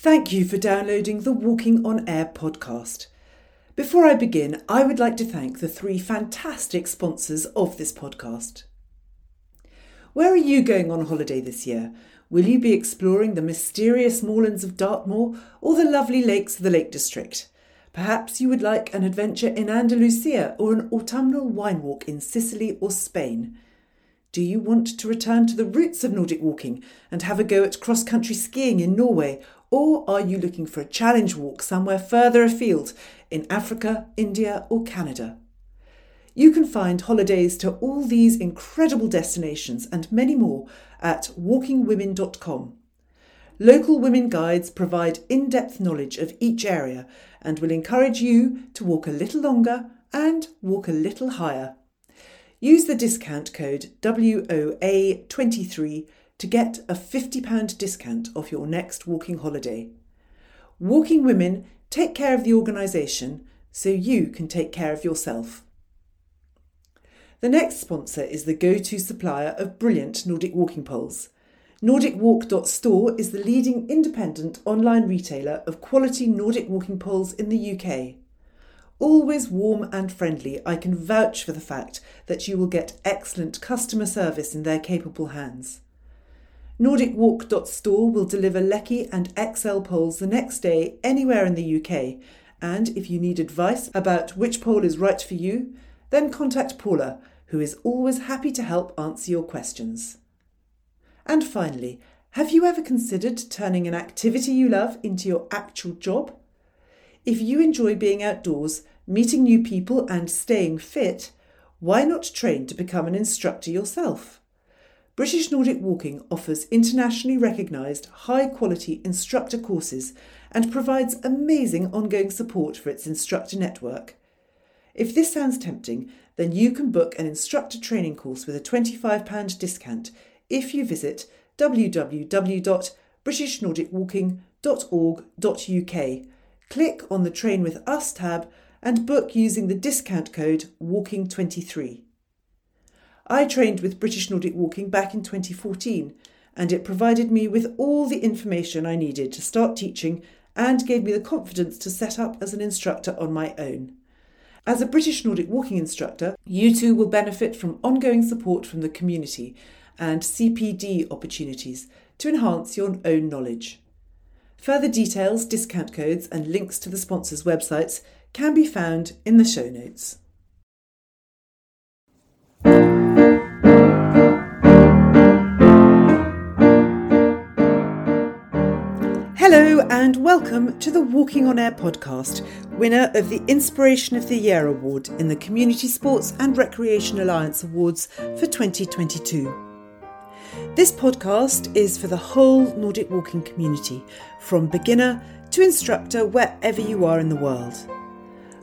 Thank you for downloading the Walking on Air podcast. Before I begin, I would like to thank the three fantastic sponsors of this podcast. Where are you going on holiday this year? Will you be exploring the mysterious moorlands of Dartmoor or the lovely lakes of the Lake District? Perhaps you would like an adventure in Andalusia or an autumnal wine walk in Sicily or Spain. Do you want to return to the roots of Nordic walking and have a go at cross country skiing in Norway? Or are you looking for a challenge walk somewhere further afield in Africa, India, or Canada? You can find holidays to all these incredible destinations and many more at walkingwomen.com. Local women guides provide in depth knowledge of each area and will encourage you to walk a little longer and walk a little higher. Use the discount code WOA23 to get a £50 discount off your next walking holiday. Walking Women take care of the organisation so you can take care of yourself. The next sponsor is the go to supplier of brilliant Nordic walking poles. NordicWalk.store is the leading independent online retailer of quality Nordic walking poles in the UK. Always warm and friendly, I can vouch for the fact that you will get excellent customer service in their capable hands. NordicWalk.store will deliver Leki and Exel poles the next day anywhere in the UK, and if you need advice about which pole is right for you, then contact Paula, who is always happy to help answer your questions. And finally, have you ever considered turning an activity you love into your actual job? If you enjoy being outdoors, meeting new people, and staying fit, why not train to become an instructor yourself? British Nordic Walking offers internationally recognised high quality instructor courses and provides amazing ongoing support for its instructor network. If this sounds tempting, then you can book an instructor training course with a £25 discount if you visit www.britishNordicWalking.org.uk click on the Train with Us tab and book using the discount code WALKING23. I trained with British Nordic Walking back in 2014 and it provided me with all the information I needed to start teaching and gave me the confidence to set up as an instructor on my own. As a British Nordic Walking instructor, you too will benefit from ongoing support from the community and CPD opportunities to enhance your own knowledge. Further details, discount codes, and links to the sponsors' websites can be found in the show notes. And welcome to the Walking on Air podcast, winner of the Inspiration of the Year Award in the Community Sports and Recreation Alliance Awards for 2022. This podcast is for the whole Nordic walking community, from beginner to instructor wherever you are in the world.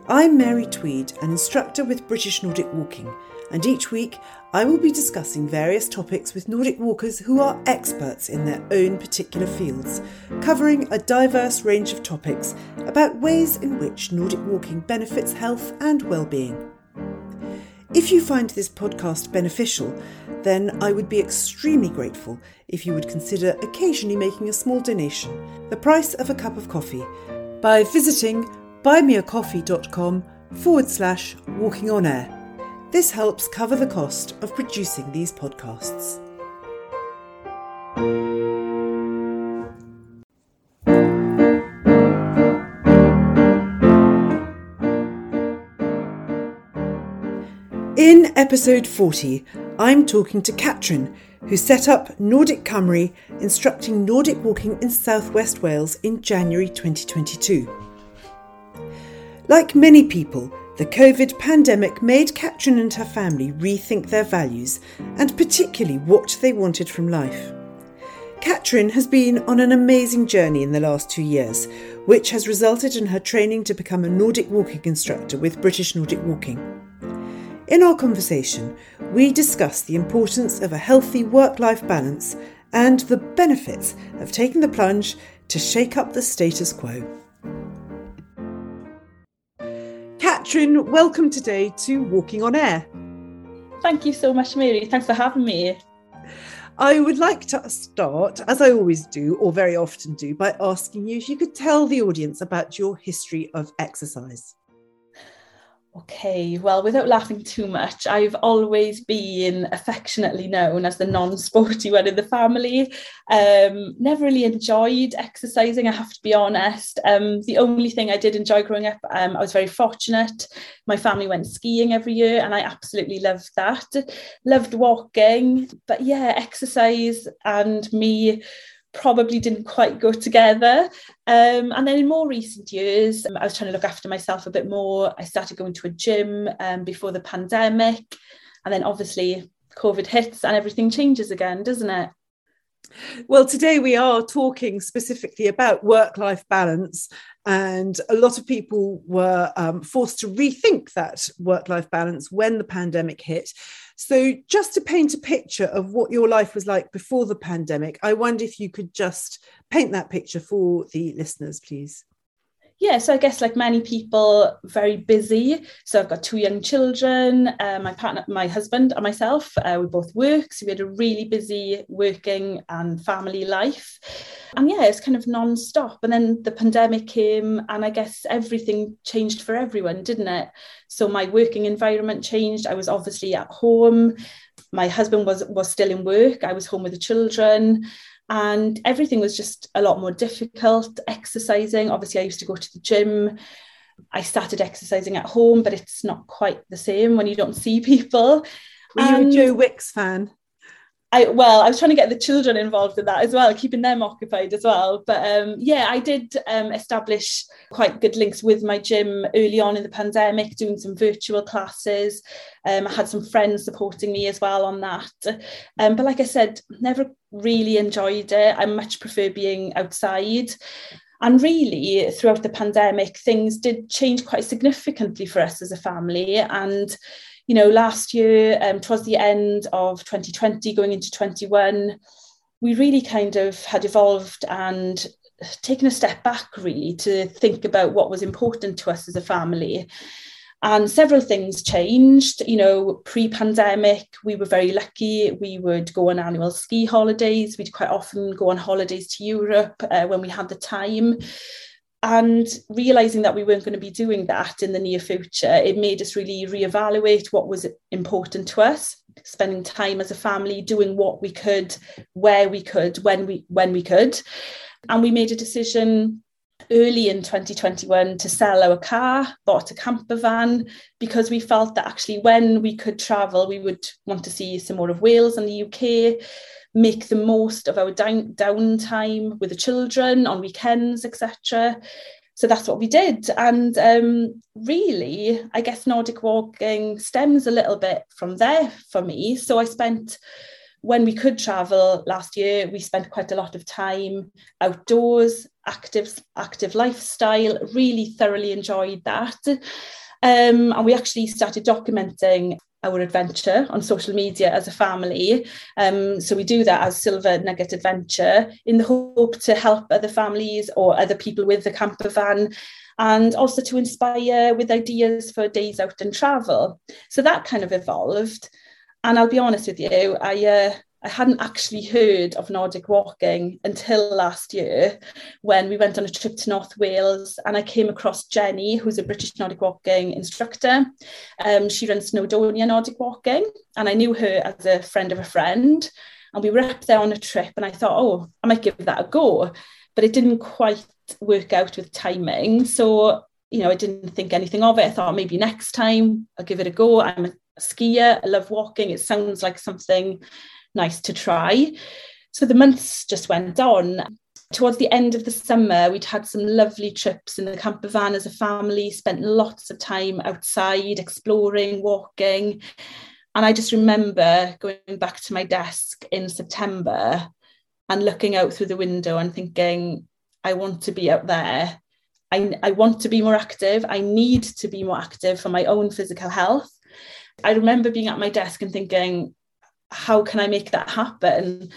I'm Mary Tweed, an instructor with British Nordic Walking, and each week I will be discussing various topics with Nordic walkers who are experts in their own particular fields, covering a diverse range of topics about ways in which Nordic walking benefits health and well-being. If you find this podcast beneficial, then I would be extremely grateful if you would consider occasionally making a small donation, the price of a cup of coffee, by visiting buymeacoffee.com forward slash walking on air. This helps cover the cost of producing these podcasts. In episode 40, I'm talking to Katrin, who set up Nordic Cymru, instructing Nordic walking in southwest Wales in January 2022. Like many people, the COVID pandemic made Katrin and her family rethink their values and particularly what they wanted from life. Katrin has been on an amazing journey in the last two years, which has resulted in her training to become a Nordic walking instructor with British Nordic Walking. In our conversation, we discuss the importance of a healthy work life balance and the benefits of taking the plunge to shake up the status quo. Katrin, welcome today to Walking on Air. Thank you so much, Mary. Thanks for having me. I would like to start, as I always do, or very often do, by asking you if you could tell the audience about your history of exercise. Okay, well, without laughing too much, I've always been affectionately known as the non sporty one in the family. Um, never really enjoyed exercising, I have to be honest. Um, the only thing I did enjoy growing up, um, I was very fortunate. My family went skiing every year, and I absolutely loved that. Loved walking, but yeah, exercise and me probably didn't quite go together. Um, and then in more recent years, um, I was trying to look after myself a bit more. I started going to a gym um, before the pandemic. And then obviously, COVID hits and everything changes again, doesn't it? Well, today we are talking specifically about work life balance, and a lot of people were um, forced to rethink that work life balance when the pandemic hit. So, just to paint a picture of what your life was like before the pandemic, I wonder if you could just paint that picture for the listeners, please. Yeah, so I guess like many people, very busy. So I've got two young children, uh, my partner, my husband, and myself. Uh, we both work, so we had a really busy working and family life. And yeah, it's kind of non-stop. And then the pandemic came, and I guess everything changed for everyone, didn't it? So my working environment changed. I was obviously at home. My husband was was still in work. I was home with the children and everything was just a lot more difficult. Exercising, obviously, I used to go to the gym. I started exercising at home, but it's not quite the same when you don't see people. Were you and, a Joe Wicks fan? I well, I was trying to get the children involved in that as well, keeping them occupied as well. But um, yeah, I did um, establish quite good links with my gym early on in the pandemic, doing some virtual classes. Um, I had some friends supporting me as well on that. Um, but like I said, never really enjoyed it. I much prefer being outside. And really, throughout the pandemic, things did change quite significantly for us as a family. And you know, last year, um, towards the end of 2020, going into 21, we really kind of had evolved and taken a step back really to think about what was important to us as a family. And several things changed. You know, pre pandemic, we were very lucky. We would go on annual ski holidays. We'd quite often go on holidays to Europe uh, when we had the time and realizing that we weren't going to be doing that in the near future it made us really reevaluate what was important to us spending time as a family doing what we could where we could when we when we could. And we made a decision early in 2021 to sell our car bought a camper van because we felt that actually when we could travel we would want to see some more of Wales and the UK make the most of our down downtime with the children on weekends, etc. So that's what we did. And um, really, I guess Nordic walking stems a little bit from there for me. So I spent, when we could travel last year, we spent quite a lot of time outdoors, active, active lifestyle, really thoroughly enjoyed that. Um, and we actually started documenting our adventure on social media as a family. Um, so we do that as Silver Nugget Adventure in the hope to help other families or other people with the camper van and also to inspire with ideas for days out and travel. So that kind of evolved. And I'll be honest with you, I uh, I hadn't actually heard of Nordic walking until last year when we went on a trip to North Wales and I came across Jenny, who's a British Nordic walking instructor. Um, she runs Snowdonia Nordic Walking, and I knew her as a friend of a friend. And we were up there on a trip, and I thought, oh, I might give that a go. But it didn't quite work out with timing. So, you know, I didn't think anything of it. I thought maybe next time I'll give it a go. I'm a skier, I love walking. It sounds like something nice to try. So the months just went on. Towards the end of the summer, we'd had some lovely trips in the camper van as a family, spent lots of time outside, exploring, walking. And I just remember going back to my desk in September and looking out through the window and thinking, I want to be out there. I, I want to be more active. I need to be more active for my own physical health. I remember being at my desk and thinking, how can I make that happen?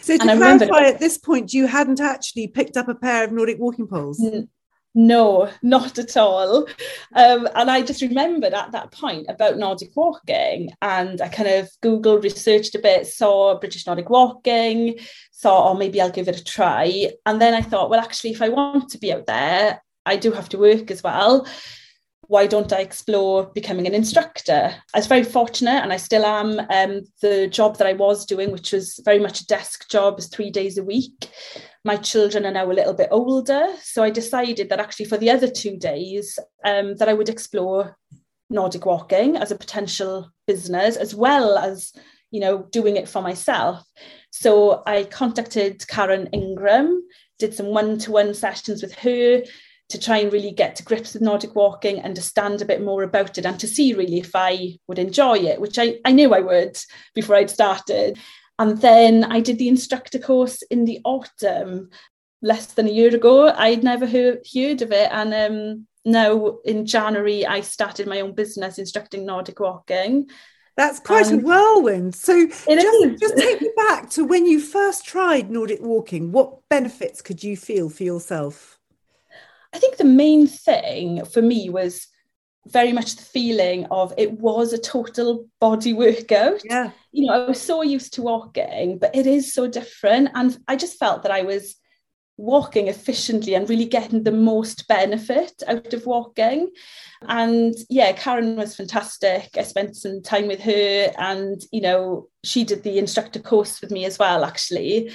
So to and clarify, remember, at this point, you hadn't actually picked up a pair of Nordic walking poles. N- No, not at all. Um, and I just remembered at that point about Nordic walking, and I kind of Googled, researched a bit, saw British Nordic walking, thought, oh, maybe I'll give it a try. And then I thought, well, actually, if I want to be out there, I do have to work as well. Why don't I explore becoming an instructor? I was very fortunate, and I still am. Um, the job that I was doing, which was very much a desk job, is three days a week my children are now a little bit older. So I decided that actually for the other two days um, that I would explore Nordic walking as a potential business as well as you know doing it for myself. So I contacted Karen Ingram, did some one-to-one sessions with her to try and really get to grips with Nordic walking, understand a bit more about it, and to see really if I would enjoy it, which I, I knew I would before I'd started. And then I did the instructor course in the autumn, less than a year ago. I'd never heard, heard of it. And um, now in January, I started my own business instructing Nordic walking. That's quite um, a whirlwind. So just, just take me back to when you first tried Nordic walking. What benefits could you feel for yourself? I think the main thing for me was very much the feeling of it was a total body workout. Yeah. You know, I was so used to walking, but it is so different. And I just felt that I was walking efficiently and really getting the most benefit out of walking. And yeah, Karen was fantastic. I spent some time with her and, you know, she did the instructor course with me as well, actually.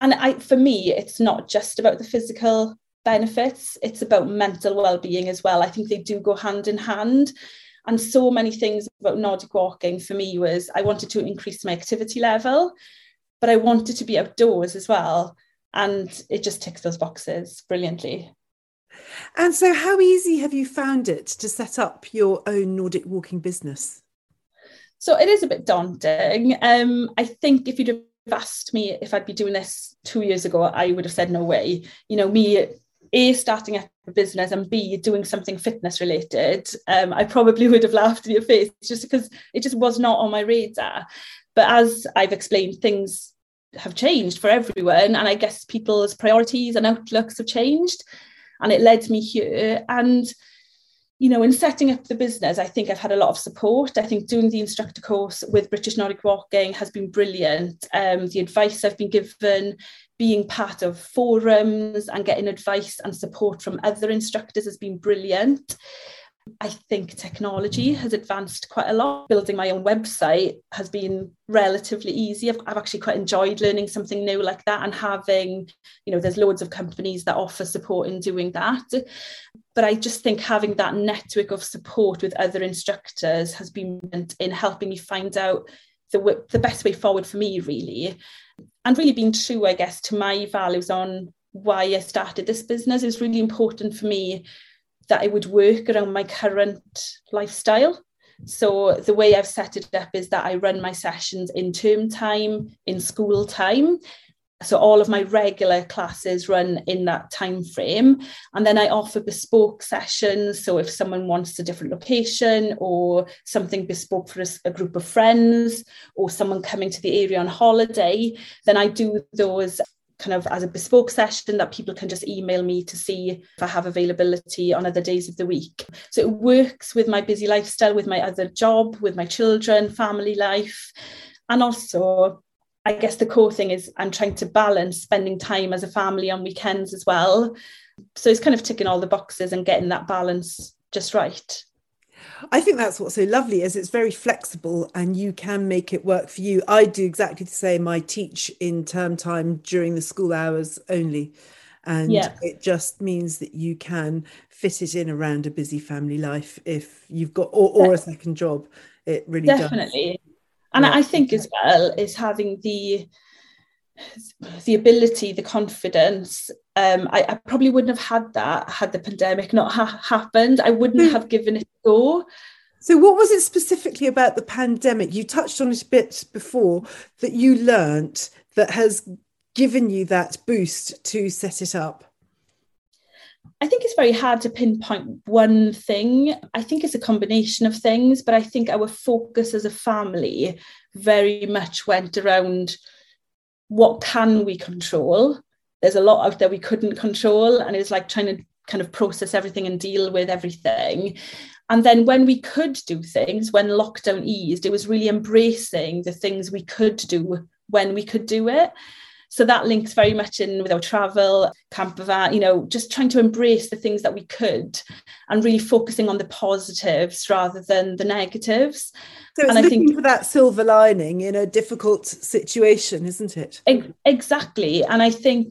And I, for me, it's not just about the physical benefits, it's about mental well-being as well. I think they do go hand in hand. And so many things about Nordic walking for me was I wanted to increase my activity level, but I wanted to be outdoors as well. And it just ticks those boxes brilliantly. And so, how easy have you found it to set up your own Nordic walking business? So, it is a bit daunting. Um, I think if you'd have asked me if I'd be doing this two years ago, I would have said no way. You know, me a starting up a business and b doing something fitness related um, i probably would have laughed in your face just because it just was not on my radar but as i've explained things have changed for everyone and i guess people's priorities and outlooks have changed and it led me here and you know, in setting up the business, I think I've had a lot of support. I think doing the instructor course with British Nordic Walking has been brilliant. Um, the advice I've been given, being part of forums and getting advice and support from other instructors has been brilliant. I think technology has advanced quite a lot. Building my own website has been relatively easy. I've, I've, actually quite enjoyed learning something new like that and having, you know, there's loads of companies that offer support in doing that. But I just think having that network of support with other instructors has been in helping me find out the, the best way forward for me, really. And really being true, I guess, to my values on why I started this business. It was really important for me that it would work around my current lifestyle. So the way I've set it up is that I run my sessions in term time, in school time. So all of my regular classes run in that time frame. And then I offer bespoke sessions. So if someone wants a different location or something bespoke for a, a group of friends or someone coming to the area on holiday, then I do those kind of as a bespoke session that people can just email me to see if I have availability on other days of the week. So it works with my busy lifestyle, with my other job, with my children, family life. And also, I guess the core thing is I'm trying to balance spending time as a family on weekends as well. So it's kind of ticking all the boxes and getting that balance just right. I think that's what's so lovely is it's very flexible and you can make it work for you. I do exactly the same. I teach in term time during the school hours only. And yeah. it just means that you can fit it in around a busy family life if you've got or, or a second job. It really definitely. Does. And yeah. I think as well is having the the ability, the confidence. Um, I, I, probably wouldn't have had that had the pandemic not ha- happened. I wouldn't have given it a go. So, what was it specifically about the pandemic? You touched on it a bit before that you learnt that has given you that boost to set it up. I think it's very hard to pinpoint one thing. I think it's a combination of things, but I think our focus as a family very much went around what can we control there's a lot out there we couldn't control and it's like trying to kind of process everything and deal with everything. And then when we could do things, when lockdown eased, it was really embracing the things we could do when we could do it. So that links very much in with our travel, camper van, you know, just trying to embrace the things that we could and really focusing on the positives rather than the negatives. So it's and looking I think, for that silver lining in a difficult situation, isn't it? Exactly. And I think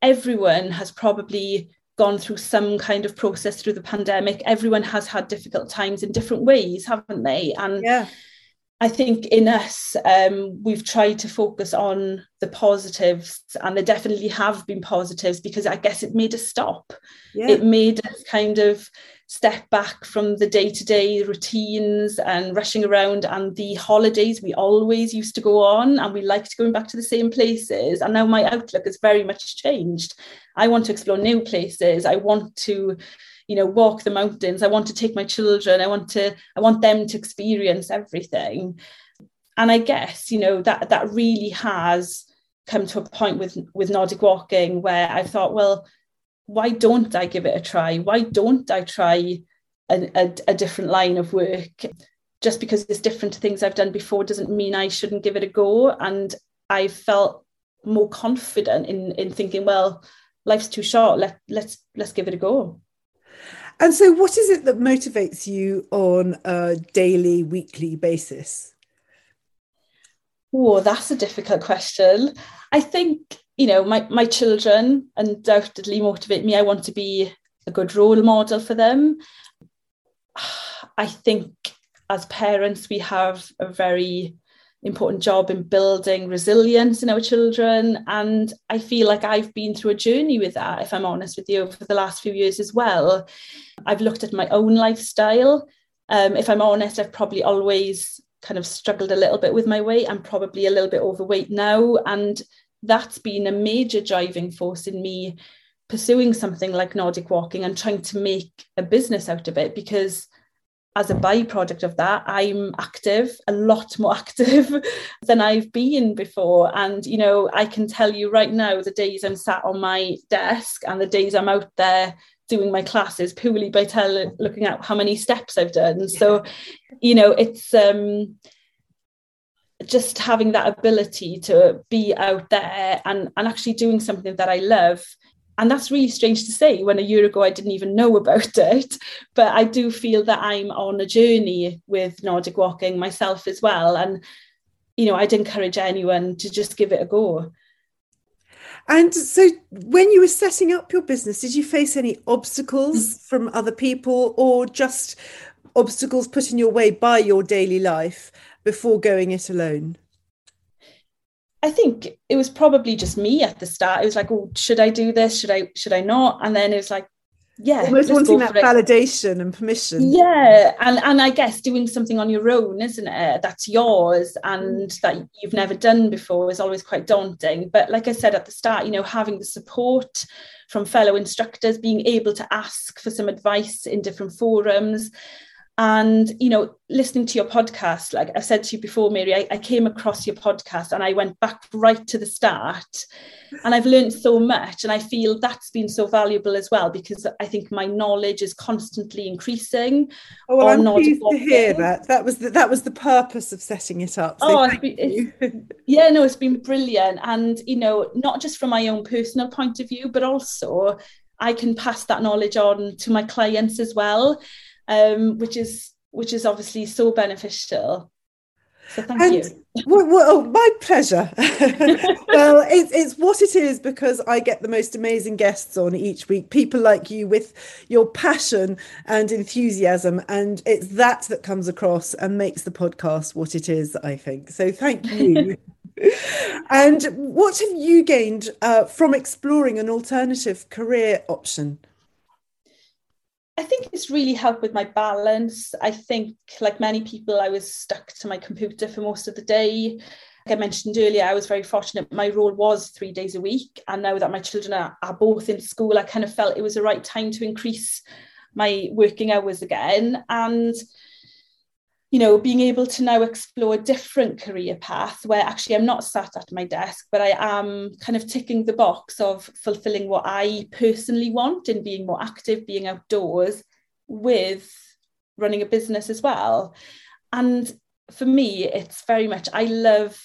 everyone has probably gone through some kind of process through the pandemic. Everyone has had difficult times in different ways, haven't they? And yeah. I think in us, um, we've tried to focus on the positives, and there definitely have been positives because I guess it made us stop. Yeah. It made us kind of step back from the day to day routines and rushing around and the holidays we always used to go on, and we liked going back to the same places. And now my outlook has very much changed. I want to explore new places. I want to you know walk the mountains. I want to take my children. I want to i want them to experience everything. And i guess you know that that really has come to a point with with nordic walking where i thought well why don't i give it a try? Why don't i try a, a, a different line of work? Just because it's different to things i've done before doesn't mean i shouldn't give it a go. And i felt more confident in in thinking well life's too short. Let let's let's give it a go and so, what is it that motivates you on a daily, weekly basis? Oh, that's a difficult question. I think, you know, my, my children undoubtedly motivate me. I want to be a good role model for them. I think as parents, we have a very important job in building resilience in our children. And I feel like I've been through a journey with that, if I'm honest with you, over the last few years as well. I've looked at my own lifestyle. Um, if I'm honest, I've probably always kind of struggled a little bit with my weight. I'm probably a little bit overweight now. And that's been a major driving force in me pursuing something like Nordic walking and trying to make a business out of it because as a byproduct of that, I'm active, a lot more active than I've been before. And, you know, I can tell you right now the days I'm sat on my desk and the days I'm out there doing my classes purely by tell, looking at how many steps I've done. So, you know, it's um, just having that ability to be out there and, and actually doing something that I love and that's really strange to say when a year ago I didn't even know about it. But I do feel that I'm on a journey with Nordic walking myself as well. And, you know, I'd encourage anyone to just give it a go. And so, when you were setting up your business, did you face any obstacles mm. from other people or just obstacles put in your way by your daily life before going it alone? I think it was probably just me at the start. It was like, oh, should I do this? Should I? Should I not? And then it was like, yeah, almost wanting that validation and permission. Yeah, and and I guess doing something on your own, isn't it? That's yours and mm. that you've never done before is always quite daunting. But like I said at the start, you know, having the support from fellow instructors, being able to ask for some advice in different forums, and you know listening to your podcast like i said to you before mary I, I, came across your podcast and i went back right to the start. And i've learned so much and i feel that's been so valuable as well because i think my knowledge is constantly increasing oh well i'm pleased to hear that. That was the, that was the purpose of setting it up. So oh, been, it's, yeah no it's been brilliant. And you know not just from my own personal point of view but also i can pass that knowledge on to my clients as well um, which is which is obviously so beneficial. So thank and, you. well, well, my pleasure. well, it's, it's what it is because I get the most amazing guests on each week. People like you with your passion and enthusiasm, and it's that that comes across and makes the podcast what it is. I think so. Thank you. and what have you gained uh, from exploring an alternative career option? I think it's really helped with my balance. I think, like many people, I was stuck to my computer for most of the day. Like I mentioned earlier, I was very fortunate. My role was three days a week. And now that my children are, are both in school, I kind of felt it was the right time to increase my working hours again. And you know, being able to now explore a different career path where actually I'm not sat at my desk, but I am kind of ticking the box of fulfilling what I personally want in being more active, being outdoors with running a business as well. And for me, it's very much, I love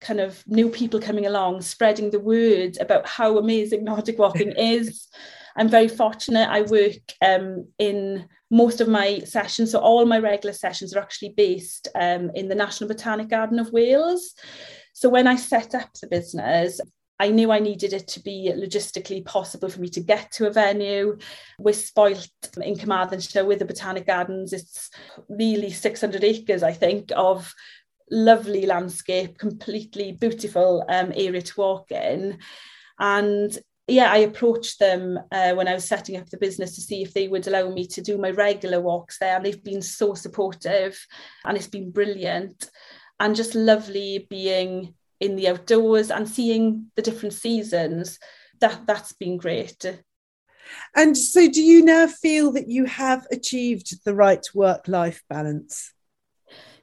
kind of new people coming along, spreading the word about how amazing Nordic walking is. I'm very fortunate. I work um, in most of my sessions, so all my regular sessions are actually based um, in the National Botanic Garden of Wales. So when I set up the business, I knew I needed it to be logistically possible for me to get to a venue. We're spoilt in Carmarthenshire with the Botanic Gardens. It's nearly 600 acres, I think, of lovely landscape, completely beautiful um, area to walk in. And yeah, I approached them uh, when I was setting up the business to see if they would allow me to do my regular walks there. And they've been so supportive and it's been brilliant and just lovely being in the outdoors and seeing the different seasons. That, that's been great. And so, do you now feel that you have achieved the right work life balance?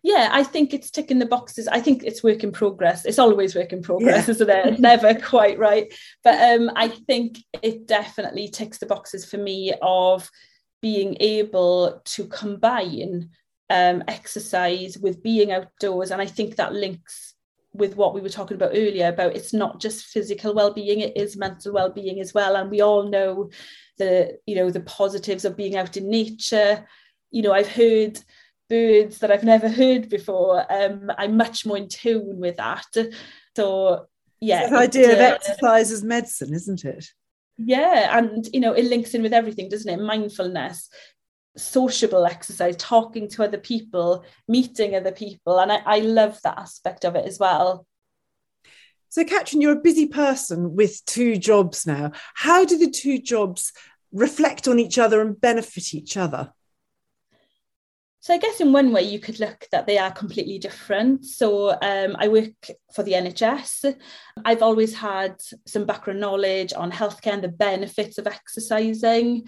Yeah, I think it's ticking the boxes. I think it's work in progress. It's always work in progress, yeah. isn't it? It's Never quite right. But um, I think it definitely ticks the boxes for me of being able to combine um, exercise with being outdoors. And I think that links with what we were talking about earlier about it's not just physical well-being it is mental well-being as well and we all know the you know the positives of being out in nature you know i've heard birds that I've never heard before. Um, I'm much more in tune with that. So yeah, the idea uh, of exercise as medicine, isn't it? Yeah, and you know it links in with everything, doesn't it? Mindfulness, sociable exercise, talking to other people, meeting other people, and I, I love that aspect of it as well. So, Katrin, you're a busy person with two jobs now. How do the two jobs reflect on each other and benefit each other? So I guess in one way you could look that they are completely different. So um, I work for the NHS. I've always had some background knowledge on healthcare and the benefits of exercising.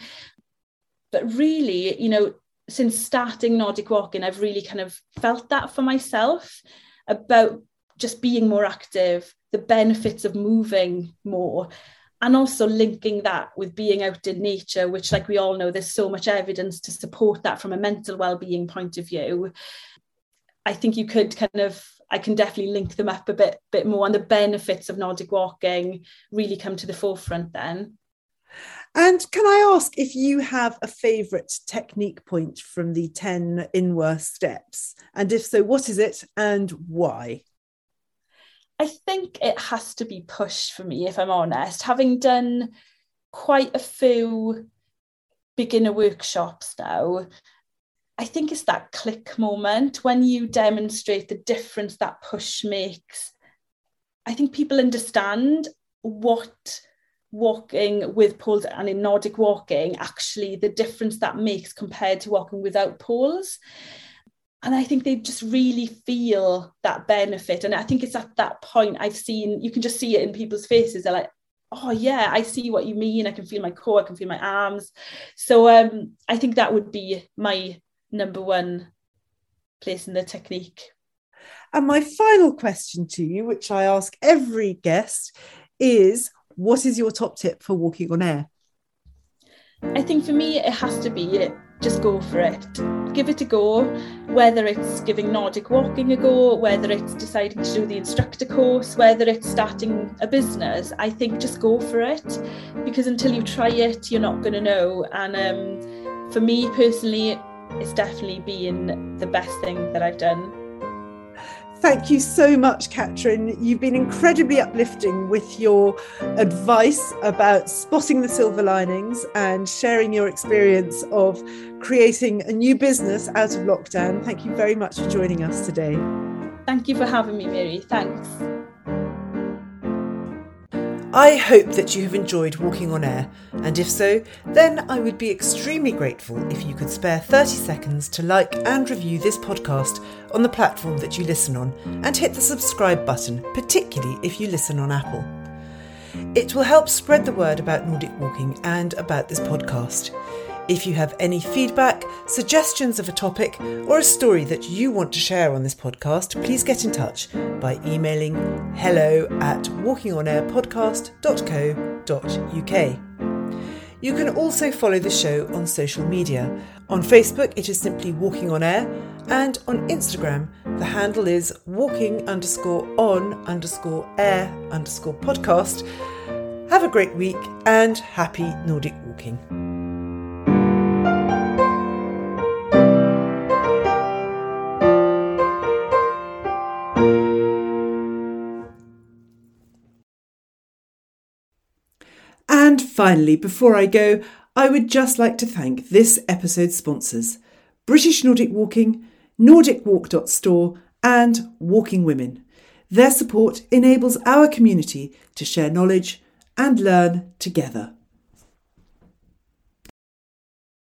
But really, you know, since starting Nordic walking, I've really kind of felt that for myself about just being more active, the benefits of moving more and also linking that with being out in nature which like we all know there's so much evidence to support that from a mental well-being point of view i think you could kind of i can definitely link them up a bit bit more and the benefits of nordic walking really come to the forefront then and can I ask if you have a favourite technique point from the 10 INWA steps? And if so, what is it and why? I think it has to be push for me, if I'm honest. Having done quite a few beginner workshops now, I think it's that click moment when you demonstrate the difference that push makes. I think people understand what walking with poles and in Nordic walking, actually the difference that makes compared to walking without poles and I think they just really feel that benefit. And I think it's at that point I've seen, you can just see it in people's faces. They're like, oh yeah, I see what you mean. I can feel my core, I can feel my arms. So um, I think that would be my number one place in the technique. And my final question to you, which I ask every guest, is what is your top tip for walking on air? I think for me, it has to be just go for it. Give it a go, whether it's giving Nordic walking a go, whether it's deciding to do the instructor course, whether it's starting a business, I think just go for it because until you try it, you're not going to know. And um, for me personally, it's definitely been the best thing that I've done Thank you so much, Katrin. You've been incredibly uplifting with your advice about spotting the silver linings and sharing your experience of creating a new business out of lockdown. Thank you very much for joining us today. Thank you for having me, Mary. Thanks. I hope that you have enjoyed walking on air, and if so, then I would be extremely grateful if you could spare 30 seconds to like and review this podcast on the platform that you listen on and hit the subscribe button, particularly if you listen on Apple. It will help spread the word about Nordic walking and about this podcast. If you have any feedback, suggestions of a topic, or a story that you want to share on this podcast, please get in touch by emailing hello at walkingonairpodcast.co.uk. You can also follow the show on social media. On Facebook, it is simply Walking On Air, and on Instagram, the handle is walking underscore on underscore air underscore podcast. Have a great week and happy Nordic walking. Finally, before I go, I would just like to thank this episode's sponsors British Nordic Walking, NordicWalk.store, and Walking Women. Their support enables our community to share knowledge and learn together.